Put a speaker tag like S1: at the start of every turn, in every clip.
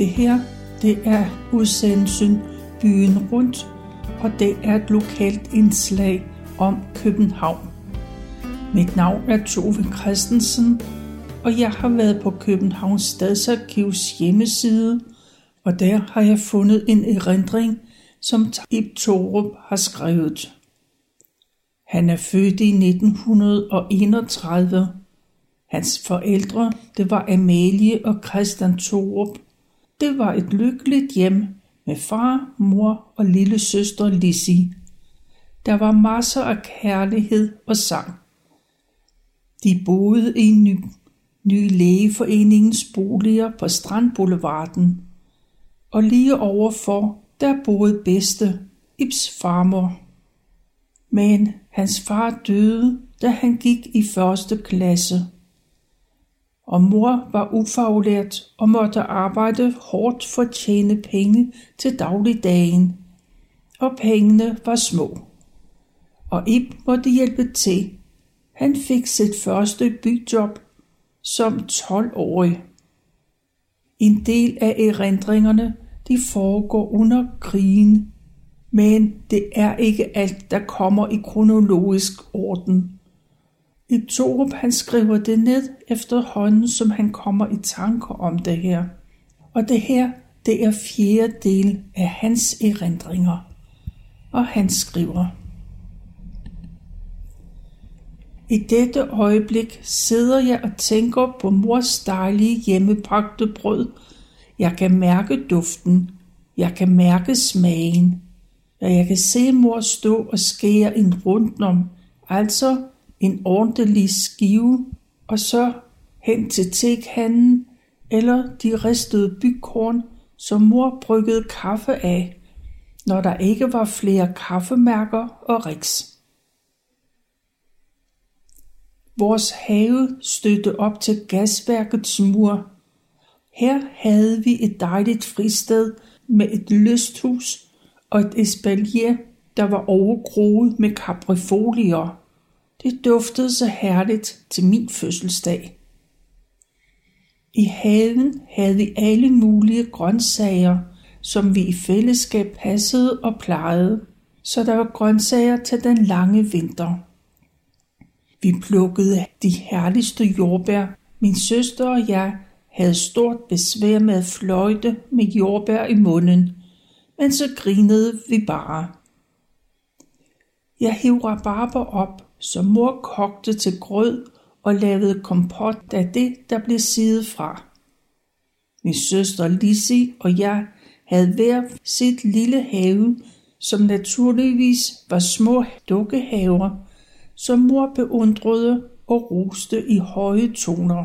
S1: Det her, det er udsendelsen Byen Rundt, og det er et lokalt indslag om København. Mit navn er Tove Christensen, og jeg har været på Københavns Stadsarkivs hjemmeside, og der har jeg fundet en erindring, som Ib Torup har skrevet. Han er født i 1931. Hans forældre, det var Amalie og Christian Torup. Det var et lykkeligt hjem med far, mor og lille søster Lissi. Der var masser af kærlighed og sang. De boede i ny, ny lægeforeningens boliger på Strandboulevarden. Og lige overfor, der boede bedste Ibs farmor. Men hans far døde, da han gik i første klasse. Og mor var ufaglært og måtte arbejde hårdt for at tjene penge til dagligdagen. Og pengene var små. Og Ib måtte hjælpe til. Han fik sit første byjob som 12-årig. En del af erindringerne de foregår under krigen men det er ikke alt, der kommer i kronologisk orden. I Torup han skriver det ned efterhånden, som han kommer i tanker om det her. Og det her, det er fjerde del af hans erindringer. Og han skriver, I dette øjeblik sidder jeg og tænker på mors dejlige hjemmepagte brød. Jeg kan mærke duften. Jeg kan mærke smagen. Og jeg kan se mor stå og skære en rundnom, altså en ordentlig skive, og så hen til tekanden eller de ristede bygkorn, som mor bryggede kaffe af, når der ikke var flere kaffemærker og riks. Vores have stødte op til gasværkets mur. Her havde vi et dejligt fristed med et lysthus og et espalier, der var overgroet med kaprifolier. Det duftede så herligt til min fødselsdag. I haven havde vi alle mulige grøntsager, som vi i fællesskab passede og plejede, så der var grøntsager til den lange vinter. Vi plukkede de herligste jordbær. Min søster og jeg havde stort besvær med at fløjte med jordbær i munden, men så grinede vi bare. Jeg hæv rabarber op, så mor kogte til grød og lavede kompot af det, der blev sidet fra. Min søster Lisi og jeg havde hver sit lille have, som naturligvis var små dukkehaver, som mor beundrede og roste i høje toner.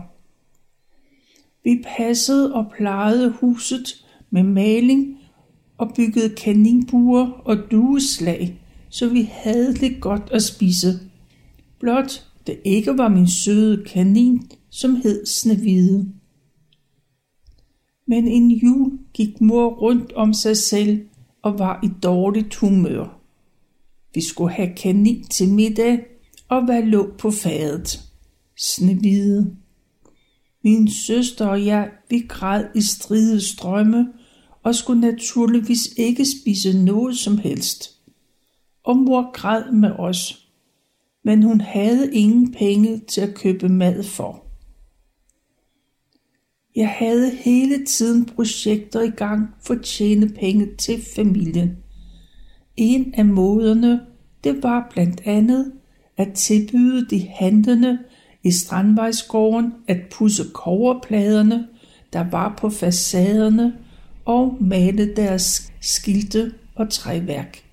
S1: Vi passede og plejede huset med maling og byggede kaninbuer og dueslag, så vi havde det godt at spise. Blot det ikke var min søde kanin, som hed Snevide. Men en jul gik mor rundt om sig selv og var i dårligt humør. Vi skulle have kanin til middag, og hvad lå på fadet? Snevide. Min søster og jeg, vi græd i stride strømme, og skulle naturligvis ikke spise noget som helst. Og mor græd med os, men hun havde ingen penge til at købe mad for. Jeg havde hele tiden projekter i gang for at tjene penge til familien. En af måderne, det var blandt andet at tilbyde de handlende i Strandvejsgården at pusse koverpladerne, der var på facaderne og male deres skilte og træværk.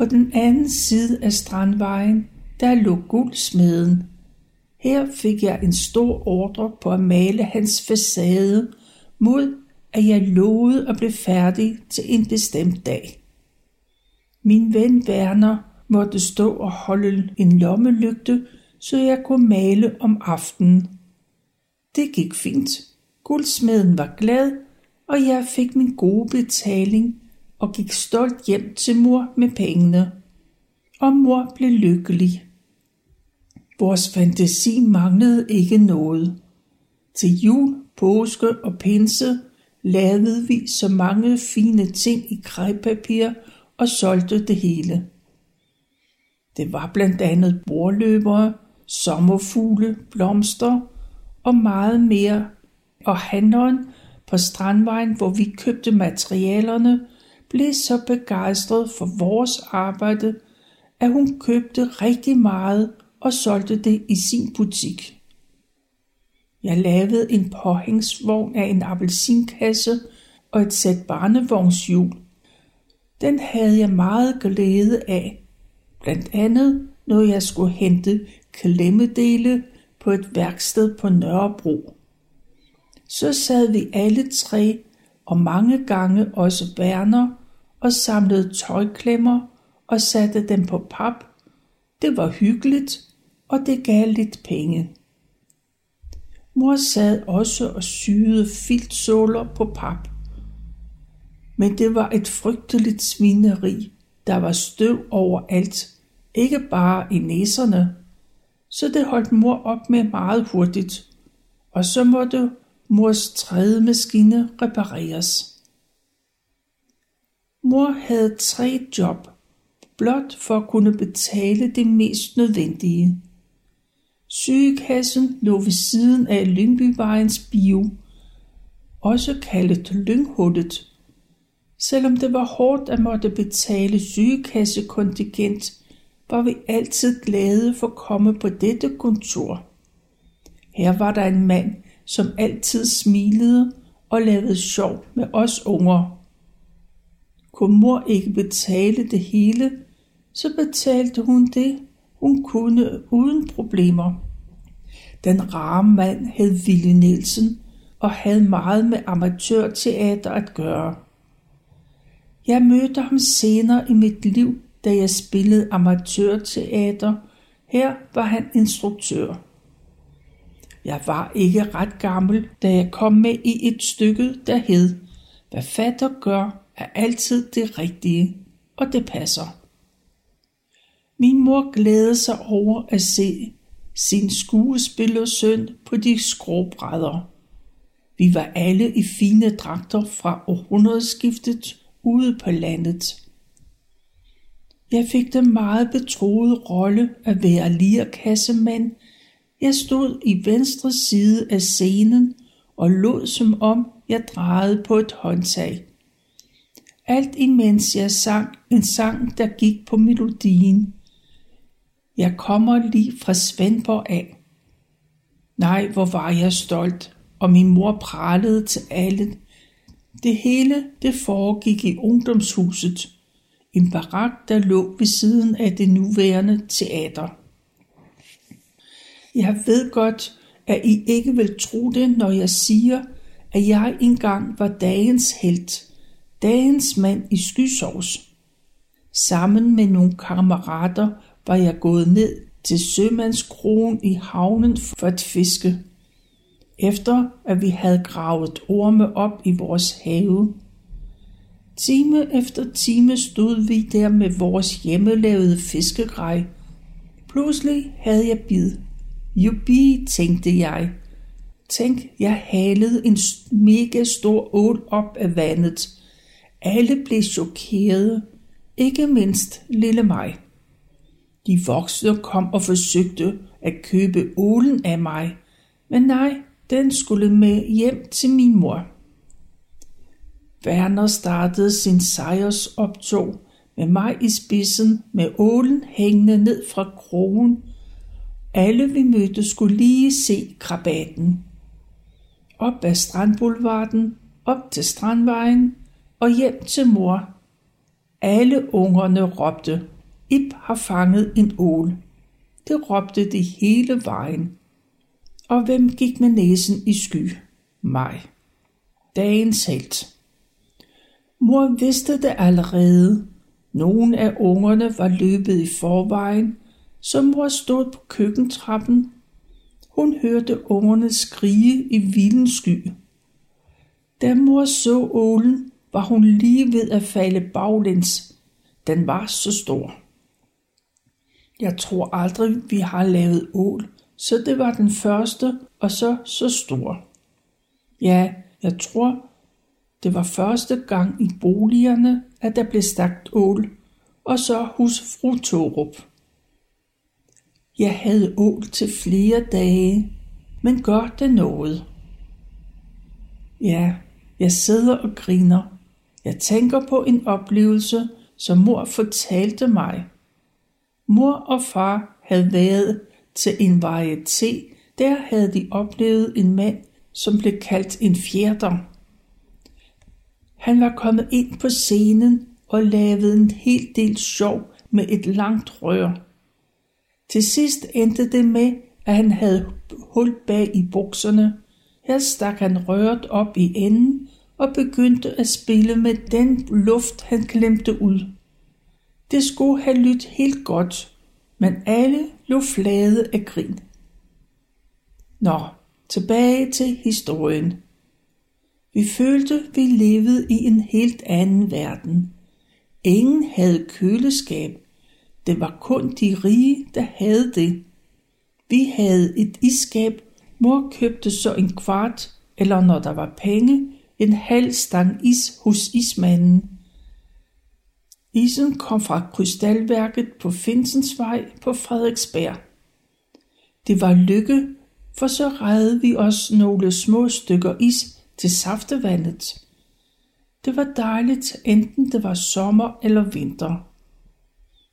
S1: På den anden side af strandvejen, der lå guldsmeden. Her fik jeg en stor ordre på at male hans facade, mod at jeg lovede at blive færdig til en bestemt dag. Min ven Werner måtte stå og holde en lommelygte, så jeg kunne male om aftenen. Det gik fint. Guldsmeden var glad, og jeg fik min gode betaling og gik stolt hjem til mor med pengene. Og mor blev lykkelig. Vores fantasi manglede ikke noget. Til jul påske og pinse lavede vi så mange fine ting i krejpapir og solgte det hele. Det var blandt andet bordløbere, sommerfugle, blomster og meget mere. Og handleren på Strandvejen, hvor vi købte materialerne, blev så begejstret for vores arbejde, at hun købte rigtig meget og solgte det i sin butik. Jeg lavede en påhængsvogn af en appelsinkasse og et sæt barnevognshjul. Den havde jeg meget glæde af, blandt andet når jeg skulle hente klemmedele på et værksted på Nørrebro. Så sad vi alle tre og mange gange også Werner og samlede tøjklemmer og satte dem på pap. Det var hyggeligt, og det gav lidt penge. Mor sad også og syede filtsåler på pap. Men det var et frygteligt svineri. Der var støv overalt, ikke bare i næserne. Så det holdt mor op med meget hurtigt, og så måtte mors tredje maskine repareres. Mor havde tre job, blot for at kunne betale det mest nødvendige. Sygekassen lå ved siden af Lyngbyvejens bio, også kaldet Lynghullet. Selvom det var hårdt at måtte betale sygekassekontingent, var vi altid glade for at komme på dette kontor. Her var der en mand, som altid smilede og lavede sjov med os unger. Kunne mor ikke betale det hele, så betalte hun det, hun kunne uden problemer. Den rare mand hed Ville Nielsen og havde meget med amatørteater at gøre. Jeg mødte ham senere i mit liv, da jeg spillede amatørteater. Her var han instruktør. Jeg var ikke ret gammel, da jeg kom med i et stykke, der hed Hvad fatter gør, er altid det rigtige, og det passer. Min mor glædede sig over at se sin skuespillersøn på de skråbrædder. Vi var alle i fine dragter fra århundredeskiftet ude på landet. Jeg fik den meget betroede rolle at være lirkassemand. Jeg stod i venstre side af scenen og lod som om jeg drejede på et håndtag. Alt imens jeg sang en sang, der gik på melodien. Jeg kommer lige fra Svendborg af. Nej, hvor var jeg stolt, og min mor pralede til alle. Det hele, det foregik i ungdomshuset. En barak, der lå ved siden af det nuværende teater. Jeg ved godt, at I ikke vil tro det, når jeg siger, at jeg engang var dagens helt, dagens mand i skysovs. Sammen med nogle kammerater var jeg gået ned til sømandskronen i havnen for at fiske. Efter at vi havde gravet orme op i vores have. Time efter time stod vi der med vores hjemmelavede fiskegrej. Pludselig havde jeg bid. Jubi, tænkte jeg. Tænk, jeg halede en mega stor ål op af vandet. Alle blev chokerede, ikke mindst lille mig. De voksne kom og forsøgte at købe ålen af mig, men nej, den skulle med hjem til min mor. Werner startede sin sejrsoptog med mig i spidsen med ålen hængende ned fra krogen. Alle vi mødte skulle lige se krabaten. Op ad Strandboulevarden, op til Strandvejen og hjem til mor. Alle ungerne råbte Ip har fanget en ål. Det råbte de hele vejen. Og hvem gik med næsen i sky? Mig. Dagens helt. Mor vidste det allerede. Nogle af ungerne var løbet i forvejen, så mor stod på køkkentrappen. Hun hørte ungerne skrige i vilden sky. Da mor så ålen, var hun lige ved at falde baglæns. Den var så stor. Jeg tror aldrig, vi har lavet ål, så det var den første, og så så stor. Ja, jeg tror, det var første gang i boligerne, at der blev stagt ål, og så hos fru Torup. Jeg havde ål til flere dage, men gør det noget. Ja, jeg sidder og griner. Jeg tænker på en oplevelse, som mor fortalte mig. Mor og far havde været til en varieté. Der havde de oplevet en mand, som blev kaldt en fjerder. Han var kommet ind på scenen og lavede en hel del sjov med et langt rør. Til sidst endte det med, at han havde hul bag i bukserne. Her stak han røret op i enden og begyndte at spille med den luft, han klemte ud. Det skulle have lyttet helt godt, men alle lå flade af grin. Nå, tilbage til historien. Vi følte, vi levede i en helt anden verden. Ingen havde køleskab. Det var kun de rige, der havde det. Vi havde et isskab. Mor købte så en kvart, eller når der var penge, en halv stang is hos ismanden. Isen kom fra krystalværket på Finsensvej på Frederiksberg. Det var lykke, for så rejede vi os nogle små stykker is til saftevandet. Det var dejligt, enten det var sommer eller vinter.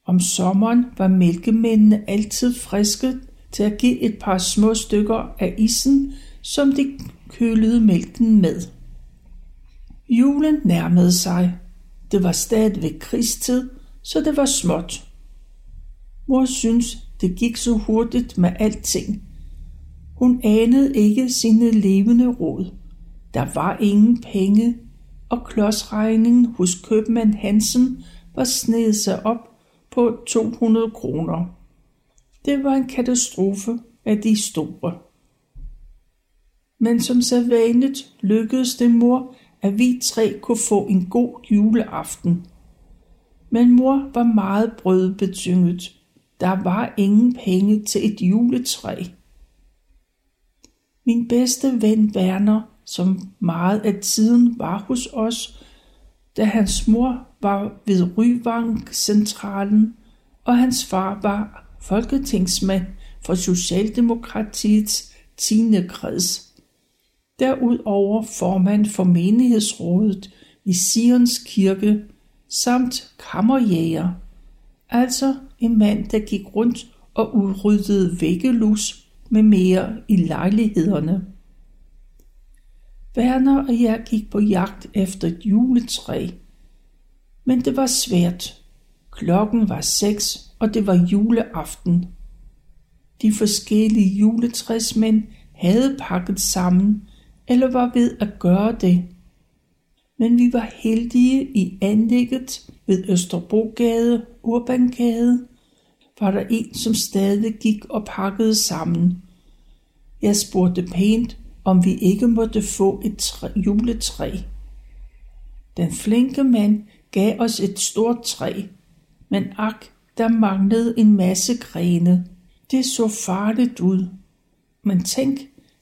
S1: Om sommeren var mælkemændene altid friske til at give et par små stykker af isen, som de kølede mælken med. Julen nærmede sig. Det var stadigvæk krigstid, så det var småt. Mor synes, det gik så hurtigt med alting. Hun anede ikke sine levende råd. Der var ingen penge, og klodsregningen hos købmand Hansen var snedet sig op på 200 kroner. Det var en katastrofe af de store. Men som sædvanligt lykkedes det mor, at vi tre kunne få en god juleaften. Men mor var meget brødbetynget. Der var ingen penge til et juletræ. Min bedste ven Werner, som meget af tiden var hos os, da hans mor var ved Ryvang-centralen, og hans far var folketingsmand for Socialdemokratiets 10. kreds. Derudover formand for menighedsrådet i Sions kirke samt kammerjæger, altså en mand, der gik rundt og udryddede væggelus med mere i lejlighederne. Werner og jeg gik på jagt efter et juletræ, men det var svært. Klokken var seks, og det var juleaften. De forskellige juletræsmænd havde pakket sammen, eller var ved at gøre det. Men vi var heldige i anlægget ved Østerbrogade, Urbangade, var der en, som stadig gik og pakkede sammen. Jeg spurgte pænt, om vi ikke måtte få et træ, juletræ. Den flinke mand gav os et stort træ, men ak, der manglede en masse grene. Det så farligt ud. Men tænk,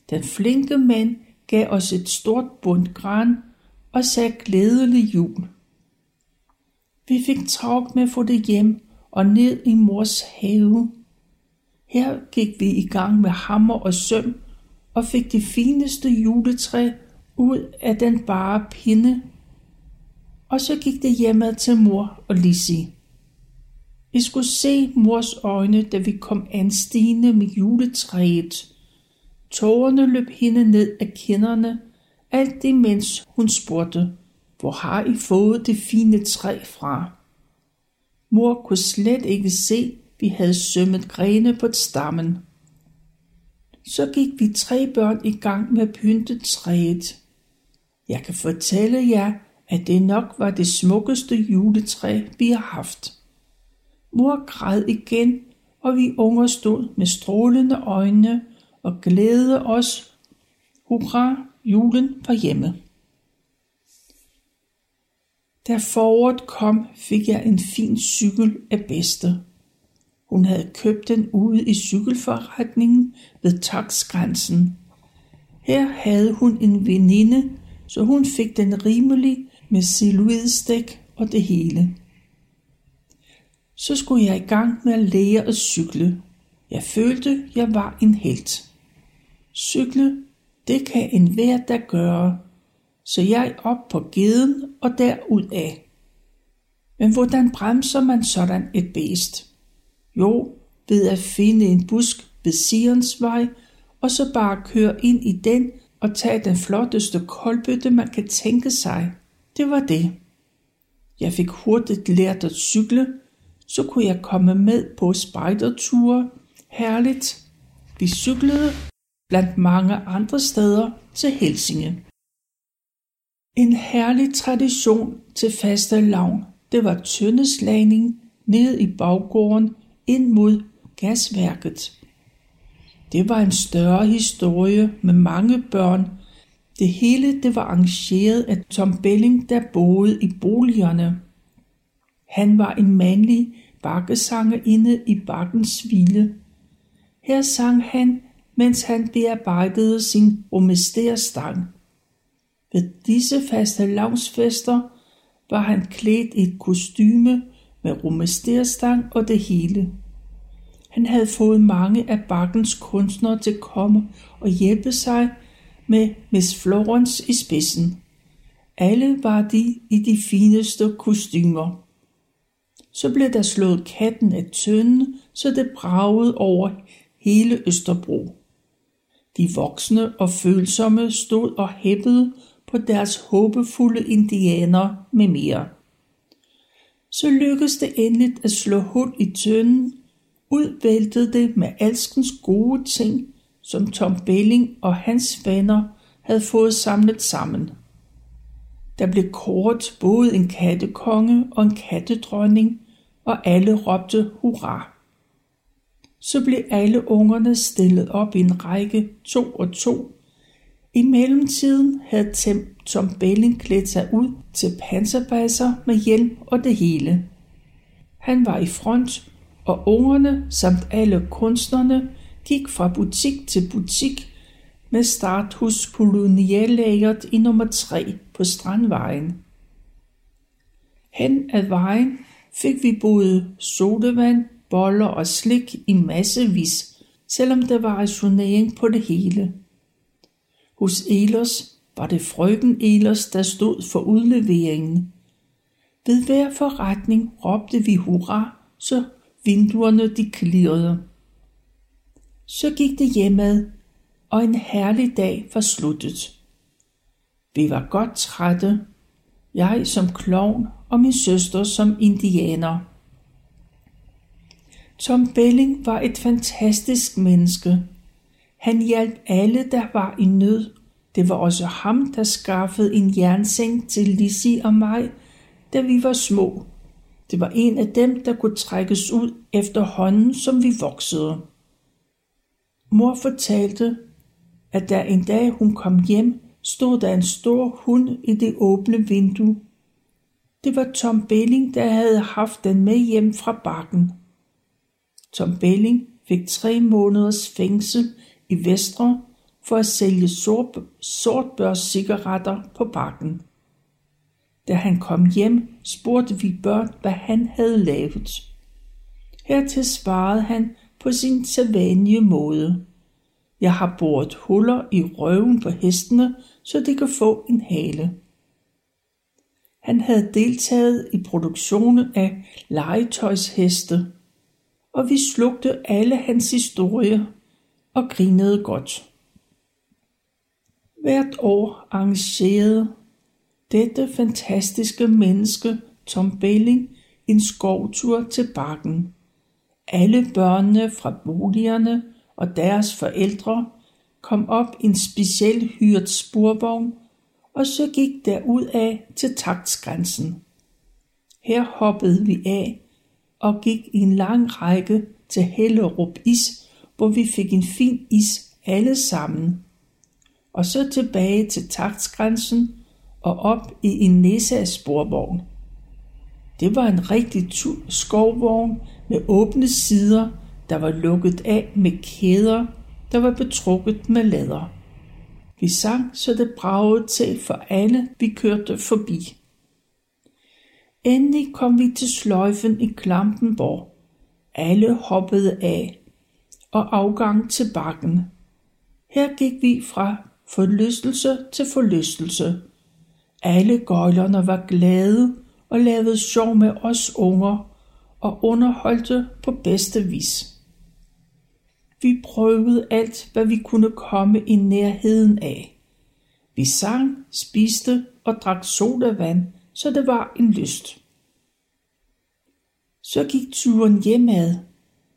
S1: den flinke mand gav os et stort bundt gran og sagde glædelig jul. Vi fik travlt med at få det hjem og ned i mors have. Her gik vi i gang med hammer og søm og fik det fineste juletræ ud af den bare pinde. Og så gik det hjemad til mor og Lizzie. Vi skulle se mors øjne, da vi kom anstigende med juletræet. Tårerne løb hende ned af kinderne, alt imens hun spurgte, hvor har I fået det fine træ fra? Mor kunne slet ikke se, vi havde sømmet grene på stammen. Så gik vi tre børn i gang med at pynte træet. Jeg kan fortælle jer, at det nok var det smukkeste juletræ, vi har haft. Mor græd igen, og vi unger stod med strålende øjne og glæde os. Hurra, julen var hjemme. Da foråret kom, fik jeg en fin cykel af bedste. Hun havde købt den ude i cykelforretningen ved taksgrænsen. Her havde hun en veninde, så hun fik den rimelig med silhuetstik og det hele. Så skulle jeg i gang med at lære at cykle. Jeg følte, jeg var en helt. Cykle, det kan enhver der gøre, så jeg op på geden og derud af. Men hvordan bremser man sådan et bæst? Jo, ved at finde en busk ved Sions vej, og så bare køre ind i den og tage den flotteste koldbøtte, man kan tænke sig. Det var det. Jeg fik hurtigt lært at cykle, så kunne jeg komme med på spejderture. Herligt. Vi cyklede blandt mange andre steder til Helsinge. En herlig tradition til faste lavn, det var tøndeslagning ned i baggården ind mod gasværket. Det var en større historie med mange børn. Det hele det var arrangeret af Tom Belling, der boede i boligerne. Han var en mandlig bakkesanger inde i bakkens hvile. Her sang han, mens han bearbejdede sin romesterstang. Ved disse faste lavsfester var han klædt i et kostyme med romesterstang og det hele. Han havde fået mange af bakkens kunstnere til at komme og hjælpe sig med Miss Florence i spidsen. Alle var de i de fineste kostymer. Så blev der slået katten af tønden, så det bragede over hele Østerbro. De voksne og følsomme stod og hæppede på deres håbefulde indianer med mere. Så lykkedes det endeligt at slå hul i tønden, udvæltede det med alskens gode ting, som Tom Belling og hans venner havde fået samlet sammen. Der blev kort både en kattekonge og en kattedronning, og alle råbte hurra. Så blev alle ungerne stillet op i en række to og to. I mellemtiden havde Tom Belling klædt sig ud til panserbasser med hjelm og det hele. Han var i front og ungerne samt alle kunstnerne gik fra butik til butik med start hos koloniallægert i nummer 3 på Strandvejen. Hen ad vejen fik vi både sodavand, boller og slik i massevis, selvom der var rationering på det hele. Hos Elers var det frøken Elers, der stod for udleveringen. Ved hver forretning råbte vi hurra, så Vinduerne de klirrede. Så gik det hjemad, og en herlig dag var sluttet. Vi var godt trætte, jeg som klovn og min søster som indianer. Tom Belling var et fantastisk menneske. Han hjalp alle, der var i nød. Det var også ham, der skaffede en jernseng til Lizzie og mig, da vi var små. Det var en af dem, der kunne trækkes ud efterhånden, som vi voksede. Mor fortalte, at da en dag hun kom hjem, stod der en stor hund i det åbne vindue. Det var Tom Belling, der havde haft den med hjem fra bakken. Tom Belling fik tre måneders fængsel i Vestre for at sælge sort, sortbørs på bakken. Da han kom hjem, spurgte vi børn, hvad han havde lavet. Hertil svarede han på sin sædvanlige måde. Jeg har boret huller i røven på hestene, så de kan få en hale. Han havde deltaget i produktionen af legetøjsheste, og vi slugte alle hans historier og grinede godt. Hvert år arrangerede dette fantastiske menneske, Tom Belling, en skovtur til bakken. Alle børnene fra boligerne og deres forældre kom op i en speciel hyret sporvogn, og så gik der ud af til taktsgrænsen. Her hoppede vi af og gik i en lang række til Hellerup Is, hvor vi fik en fin is alle sammen. Og så tilbage til taktsgrænsen, og op i en Nessa sporvogn. Det var en rigtig skovvogn med åbne sider, der var lukket af med kæder, der var betrukket med læder. Vi sang, så det bragede til for alle, vi kørte forbi. Endelig kom vi til sløjfen i Klampenborg. Alle hoppede af, og afgang til bakken. Her gik vi fra forlystelse til forlystelse. Alle gøjlerne var glade og lavede sjov med os unger og underholdte på bedste vis. Vi prøvede alt, hvad vi kunne komme i nærheden af. Vi sang, spiste og drak sodavand, så det var en lyst. Så gik turen hjemad.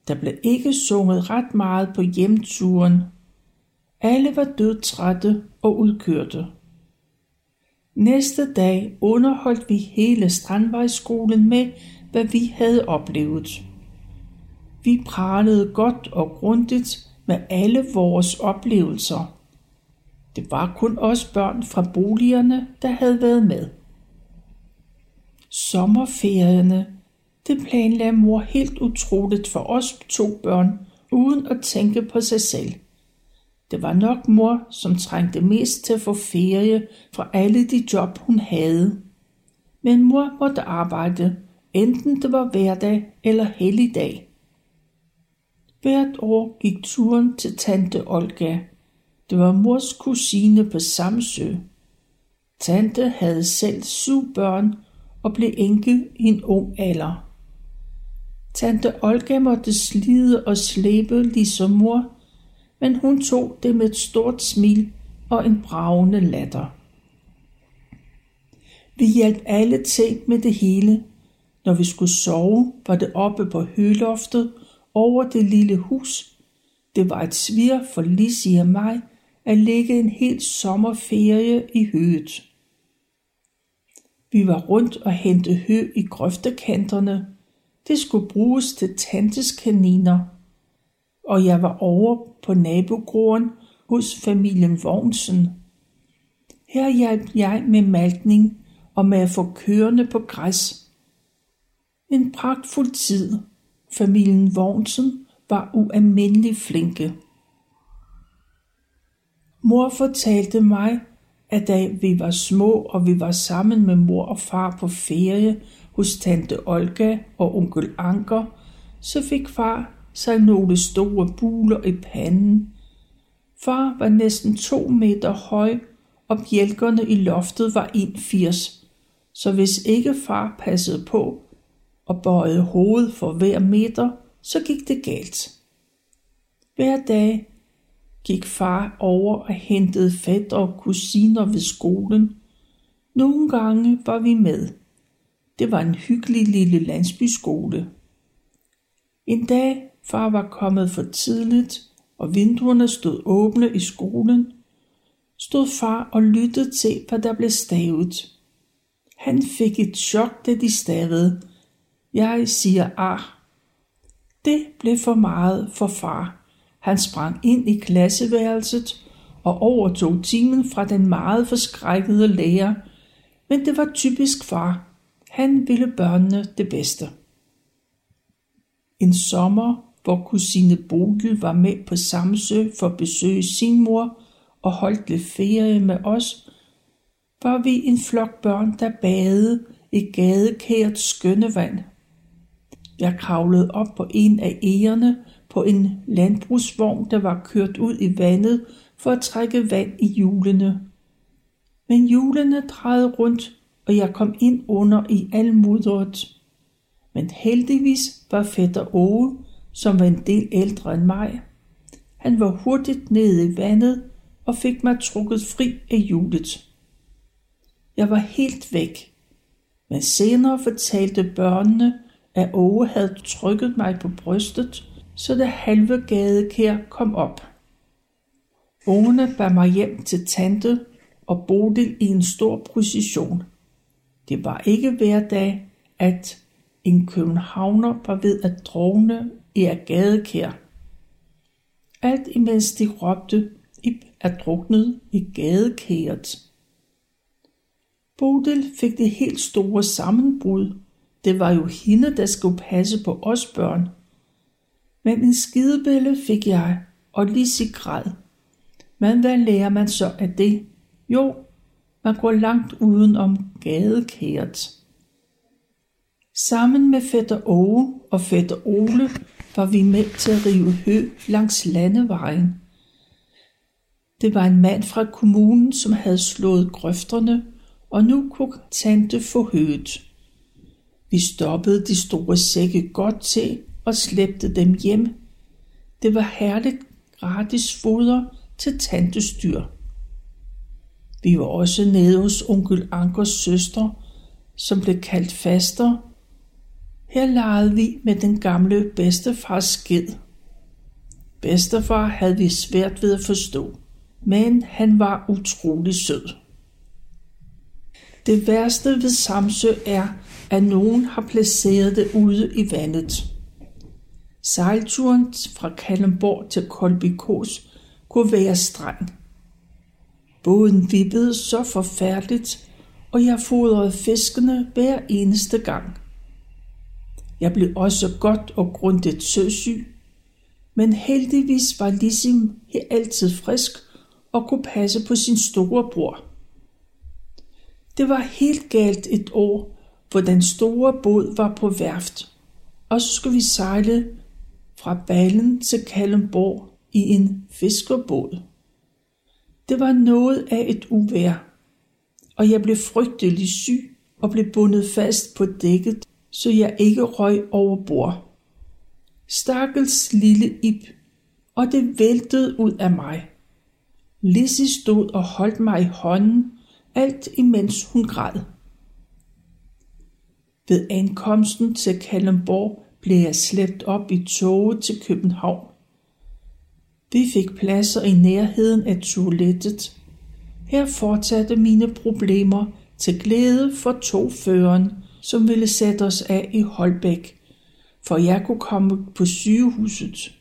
S1: Der blev ikke sunget ret meget på hjemturen. Alle var dødtrætte og udkørte. Næste dag underholdt vi hele Strandvejsskolen med, hvad vi havde oplevet. Vi pralede godt og grundigt med alle vores oplevelser. Det var kun os børn fra boligerne, der havde været med. Sommerferierne, det planlagde mor helt utroligt for os to børn, uden at tænke på sig selv. Det var nok mor, som trængte mest til at få ferie fra alle de job, hun havde. Men mor måtte arbejde, enten det var hverdag eller helligdag. Hvert år gik turen til tante Olga. Det var mors kusine på Samsø. Tante havde selv syv børn og blev enke i en ung alder. Tante Olga måtte slide og slæbe ligesom mor, men hun tog det med et stort smil og en bravende latter. Vi hjalp alle til med det hele. Når vi skulle sove, var det oppe på høloftet over det lille hus. Det var et svir for Lizzie og mig at ligge en hel sommerferie i høet. Vi var rundt og hente hø i grøftekanterne. Det skulle bruges til tantes kaniner. Og jeg var over på nabogården hos familien Vognsen. Her hjalp jeg med malkning og med at få kørende på græs. En pragtfuld tid. Familien Vognsen var ualmindelig flinke. Mor fortalte mig, at da vi var små, og vi var sammen med mor og far på ferie hos tante Olga og onkel Anker, så fik far sig nogle store buler i panden. Far var næsten to meter høj, og bjælkerne i loftet var 1,80, så hvis ikke far passede på og bøjede hovedet for hver meter, så gik det galt. Hver dag gik far over og hentede fætter og kusiner ved skolen. Nogle gange var vi med. Det var en hyggelig lille landsbyskole. En dag far var kommet for tidligt, og vinduerne stod åbne i skolen, stod far og lyttede til, hvad der blev stavet. Han fik et chok, da de stavede. Jeg siger ah. Det blev for meget for far. Han sprang ind i klasseværelset og overtog timen fra den meget forskrækkede lærer, men det var typisk far. Han ville børnene det bedste. En sommer, hvor kusine Bodil var med på Samsø for at besøge sin mor og holdt lidt ferie med os, var vi en flok børn, der badede i gadekært skønne vand. Jeg kravlede op på en af egerne på en landbrugsvogn, der var kørt ud i vandet for at trække vand i hjulene. Men hjulene drejede rundt, og jeg kom ind under i almudderet. Men heldigvis var fætter Ove, som var en del ældre end mig. Han var hurtigt nede i vandet og fik mig trukket fri af hjulet. Jeg var helt væk, men senere fortalte børnene, at Ove havde trykket mig på brystet så det halve gadekær kom op. Ungerne bar mig hjem til tante og Bodil i en stor procession. Det var ikke hver dag, at en københavner var ved at drogne i et gadekær. Alt imens de råbte, Ip er druknet i gadekæret. Bodil fik det helt store sammenbrud. Det var jo hende, der skulle passe på os børn – men en skidebælle fik jeg, og Lise græd. Men hvad lærer man så af det? Jo, man går langt uden om gadekæret. Sammen med fætter Åge og fætter Ole var vi med til at rive hø langs landevejen. Det var en mand fra kommunen, som havde slået grøfterne, og nu kunne tante få høet. Vi stoppede de store sække godt til og slæbte dem hjem. Det var herligt gratis foder til tantes dyr. Vi var også nede hos onkel Ankers søster, som blev kaldt faster. Her legede vi med den gamle bedstefars sked. Bedstefar havde vi svært ved at forstå, men han var utrolig sød. Det værste ved Samsø er, at nogen har placeret det ude i vandet. Sejlturen fra Kalundborg til Kolbikos kunne være streng. Båden vippede så forfærdeligt, og jeg fodrede fiskene hver eneste gang. Jeg blev også godt og grundigt søsyg, men heldigvis var Lissim altid frisk og kunne passe på sin store bror. Det var helt galt et år, hvor den store båd var på værft, og så skulle vi sejle fra Ballen til Kalumborg i en fiskerbåd. Det var noget af et uvær, og jeg blev frygtelig syg og blev bundet fast på dækket, så jeg ikke røg over bord. Stakkels lille Ib, og det væltede ud af mig. Lizzie stod og holdt mig i hånden, alt imens hun græd. Ved ankomsten til Kalundborg blev jeg slæbt op i toget til København. Vi fik pladser i nærheden af toilettet. Her fortsatte mine problemer til glæde for togføreren, som ville sætte os af i Holbæk, for jeg kunne komme på sygehuset.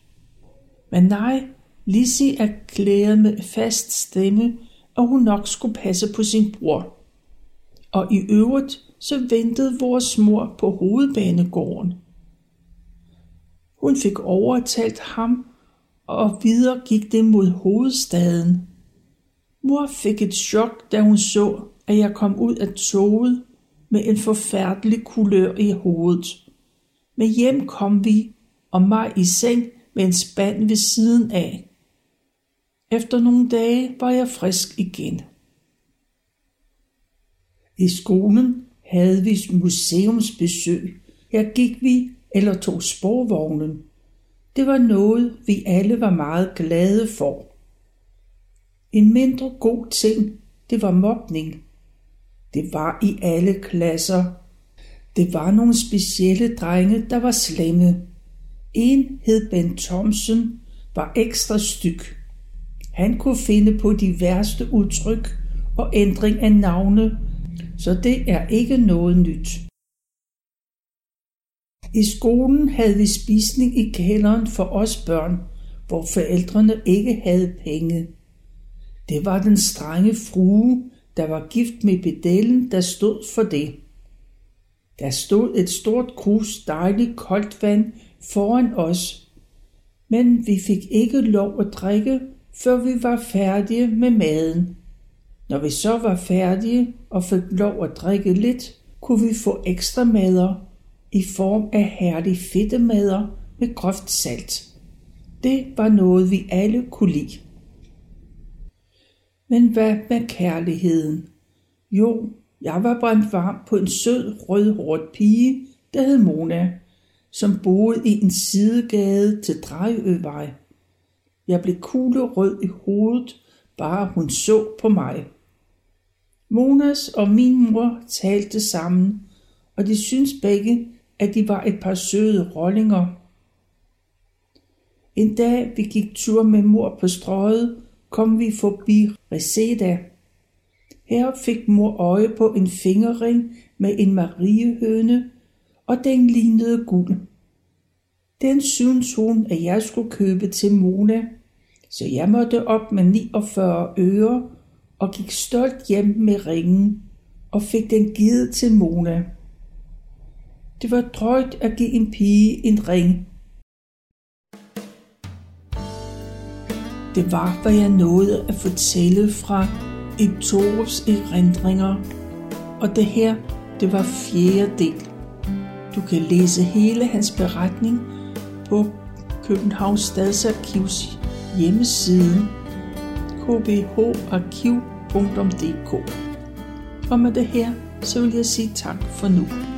S1: Men nej, Lizzie erklærede med fast stemme, at hun nok skulle passe på sin bror. Og i øvrigt så ventede vores mor på hovedbanegården. Hun fik overtalt ham, og videre gik det mod hovedstaden. Mor fik et chok, da hun så, at jeg kom ud af toget med en forfærdelig kulør i hovedet. Men hjem kom vi, og mig i seng med en spand ved siden af. Efter nogle dage var jeg frisk igen. I skolen havde vi museumsbesøg. Her gik vi eller tog sporvognen. Det var noget, vi alle var meget glade for. En mindre god ting, det var mobning. Det var i alle klasser. Det var nogle specielle drenge, der var slemme. En hed Ben Thomsen, var ekstra styg. Han kunne finde på de værste udtryk og ændring af navne, så det er ikke noget nyt. I skolen havde vi spisning i kælderen for os børn, hvor forældrene ikke havde penge. Det var den strenge frue, der var gift med bedellen, der stod for det. Der stod et stort krus dejligt koldt vand foran os, men vi fik ikke lov at drikke, før vi var færdige med maden. Når vi så var færdige og fik lov at drikke lidt, kunne vi få ekstra mader i form af herlige fedtemader med groft salt. Det var noget, vi alle kunne lide. Men hvad med kærligheden? Jo, jeg var brændt varm på en sød, rødhåret pige, der hed Mona, som boede i en sidegade til Drejøvej. Jeg blev rød i hovedet, bare hun så på mig. Monas og min mor talte sammen, og de syntes begge, at de var et par søde rollinger. En dag vi gik tur med mor på strøget, kom vi forbi Reseda. Her fik mor øje på en fingerring med en mariehøne, og den lignede guld. Den synes hun, at jeg skulle købe til Mona, så jeg måtte op med 49 øre og gik stolt hjem med ringen og fik den givet til Mona. Det var drøjt at give en pige en ring. Det var, hvad jeg nåede at fortælle fra Torus erindringer, og det her, det var fjerde del. Du kan læse hele hans beretning på Københavns Stadsarkivs hjemmeside kbharkiv.dk. Og med det her, så vil jeg sige tak for nu.